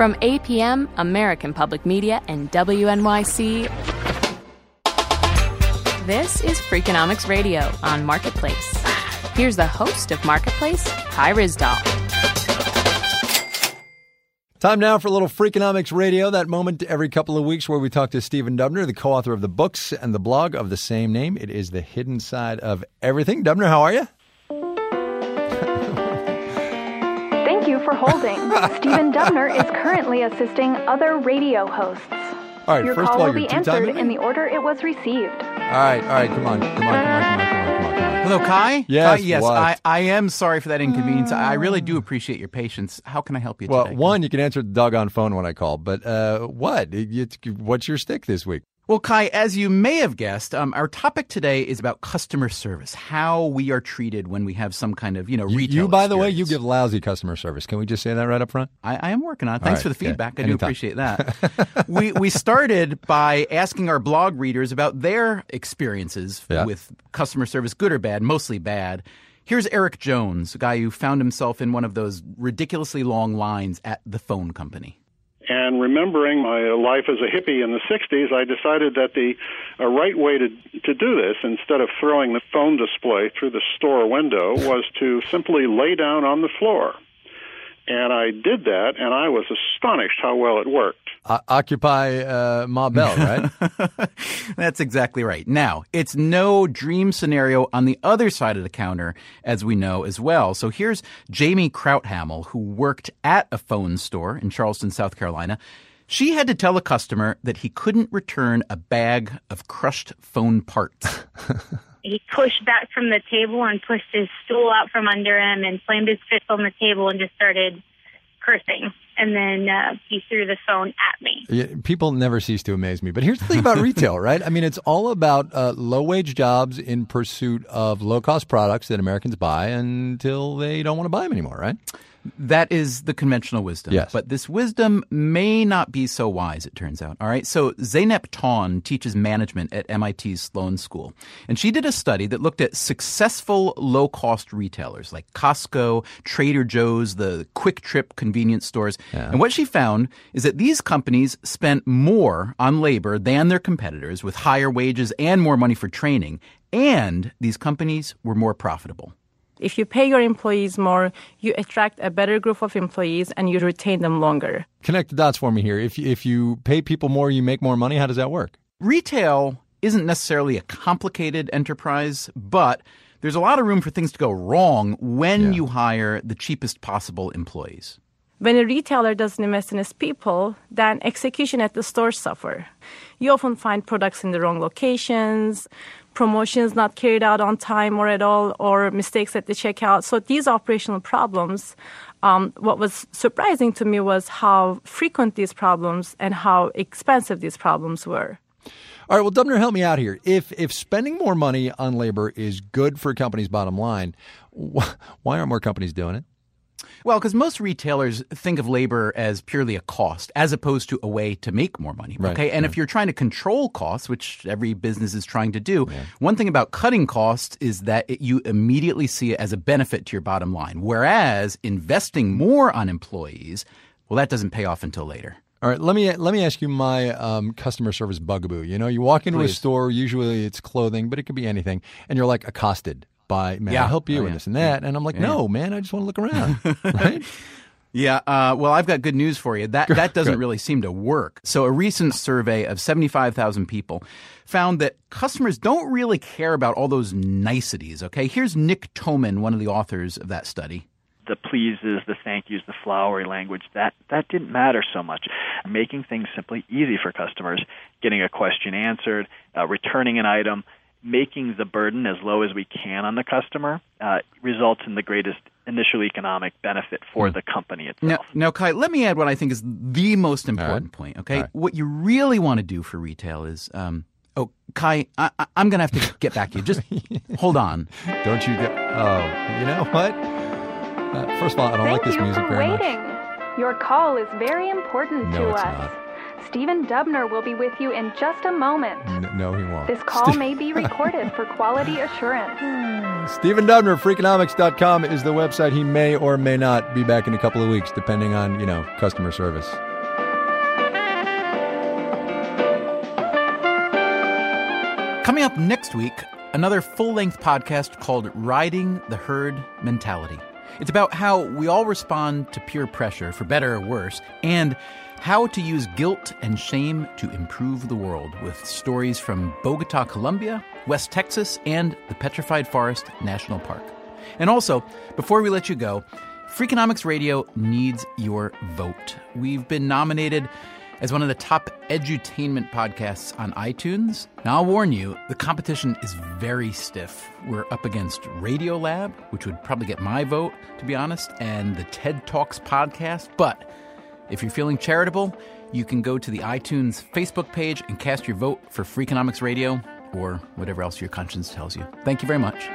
From APM, American Public Media, and WNYC, this is Freakonomics Radio on Marketplace. Here's the host of Marketplace, Kai Ryssdal. Time now for a little Freakonomics Radio, that moment every couple of weeks where we talk to Stephen Dubner, the co author of the books and the blog of the same name. It is The Hidden Side of Everything. Dubner, how are you? For holding. Stephen Dubner is currently assisting other radio hosts. All right, Your first call of all, will be answered in the order it was received. All right, all right, come on, come on, come on, come on, come on, come on. Hello, Kai. Yes, Kai, yes. what? I, I am sorry for that inconvenience. I really do appreciate your patience. How can I help you Well, today? one, you can answer the doggone phone when I call, but uh, what? It- it- what's your stick this week? Well, Kai, as you may have guessed, um, our topic today is about customer service, how we are treated when we have some kind of, you know, You, retail. you, by the way, you experience. give lousy customer service. Can we just say that right up front? I, I am working on it. Thanks right, for the okay. feedback. I Anytime. do appreciate that. we we started by asking our blog readers about their experiences Yeah. with customer service, good or bad, mostly bad. Here's Eric Jones, a guy who found himself in one of those ridiculously long lines at the phone company. And remembering my life as a hippie in the 60s, I decided that the uh, right way to, to do this, instead of throwing the phone display through the store window, was to simply lay down on the floor. And I did that, and I was astonished how well it worked. O- Occupy uh, Ma Bell, right? That's exactly right. Now, it's no dream scenario on the other side of the counter, as we know as well. So here's Jamie Krauthamel, who worked at a phone store in Charleston, South Carolina. She had to tell a customer that he couldn't return a bag of crushed phone parts. he pushed back from the table and pushed his stool out from under him and slammed his fist on the table and just started cursing. And then uh, he threw the phone at me. Yeah, people never cease to amaze me. But here's the thing about retail, right? I mean, it's all about uh, low wage jobs in pursuit of low cost products that Americans buy until they don't want to buy them anymore, right? That is the conventional wisdom. Yes. But this wisdom may not be so wise, it turns out. All right. So Zeynep Ton teaches management at MIT's Sloan School. And she did a study that looked at successful low cost retailers like Costco, Trader Joe's, the QuikTrip convenience stores. And what she found is that these companies spent more on labor than their competitors with higher wages and more money for training. And these companies were more profitable. If you pay your employees more, you attract a better group of employees and you retain them longer. Connect the dots for me here. If if you pay people more, you make more money. How does that work? Retail isn't necessarily a complicated enterprise, but there's a lot of room for things to go wrong when Yeah. you hire the cheapest possible employees. When a retailer doesn't invest in its people, then execution at the store suffer. You often find products in the wrong locations, promotions not carried out on time or at all, or mistakes at the checkout. So these operational problems, um, what was surprising to me was how frequent these problems and how expensive these problems were. All right, well, Dubner, help me out here. If if spending more money on labor is good for a company's bottom line, wh- why aren't more companies doing it? Well, because most retailers think of labor as purely a cost as opposed to a way to make more money. Right, Okay. And if you're trying to control costs, which every business is trying to do, one thing about cutting costs is that it, you immediately see it as a benefit to your bottom line. Whereas investing more on employees, well, that doesn't pay off until later. All right, let me let me ask you my um, customer service bugaboo. You know, you walk into a store, usually it's clothing, but it could be anything, and you're like accosted by, "Man, Yeah. I help you Oh, and yeah. this and that," and I'm like, "No, man, I just want to look around." right? Yeah, uh, well, I've got good news for you. That that doesn't really seem to work. So, a recent survey of 75,000 people found that customers don't really care about all those niceties. Okay, here's Nick Toman, one of the authors of that study. the pleases, the thank yous, the flowery language, that that didn't matter so much. Making things simply easy for customers, getting a question answered, uh, returning an item, making the burden as low as we can on the customer uh, results in the greatest initial economic benefit for the company Now, itself. now, Kai, let me add what I think is the most important point. Okay, All right. what you really want to do for retail is, um, oh, Kai, I, I, I'm going to have to get back to you. Just hold on. Don't you get? Oh, you know what? Uh, first of all, I don't Thank like this you music for very waiting. Your call is very important No, to it's us. not. Stephen Dubner will be with you in just a moment. N- no, he won't. This call Ste- may be recorded for quality assurance. Stephen Dubner, Freakonomics.com is the website. He may or may not be back in a couple of weeks, depending on, you know, customer service. Coming up next week, another full length podcast called Riding the Herd Mentality. It's about how we all respond to peer pressure, for better or worse, and how to use guilt and shame to improve the world with stories from Bogota, Colombia, West Texas, and the Petrified Forest National Park. And also, before we let you go, Freakonomics Radio needs your vote. We've been nominated as one of the top edutainment podcasts on iTunes. Now, I'll warn you, the competition is very stiff. We're up against Radiolab, which would probably get my vote, to be honest, and the TED Talks podcast. But if you're feeling charitable, you can go to the iTunes Facebook page and cast your vote for Freakonomics Radio or whatever else your conscience tells you. Thank you very much.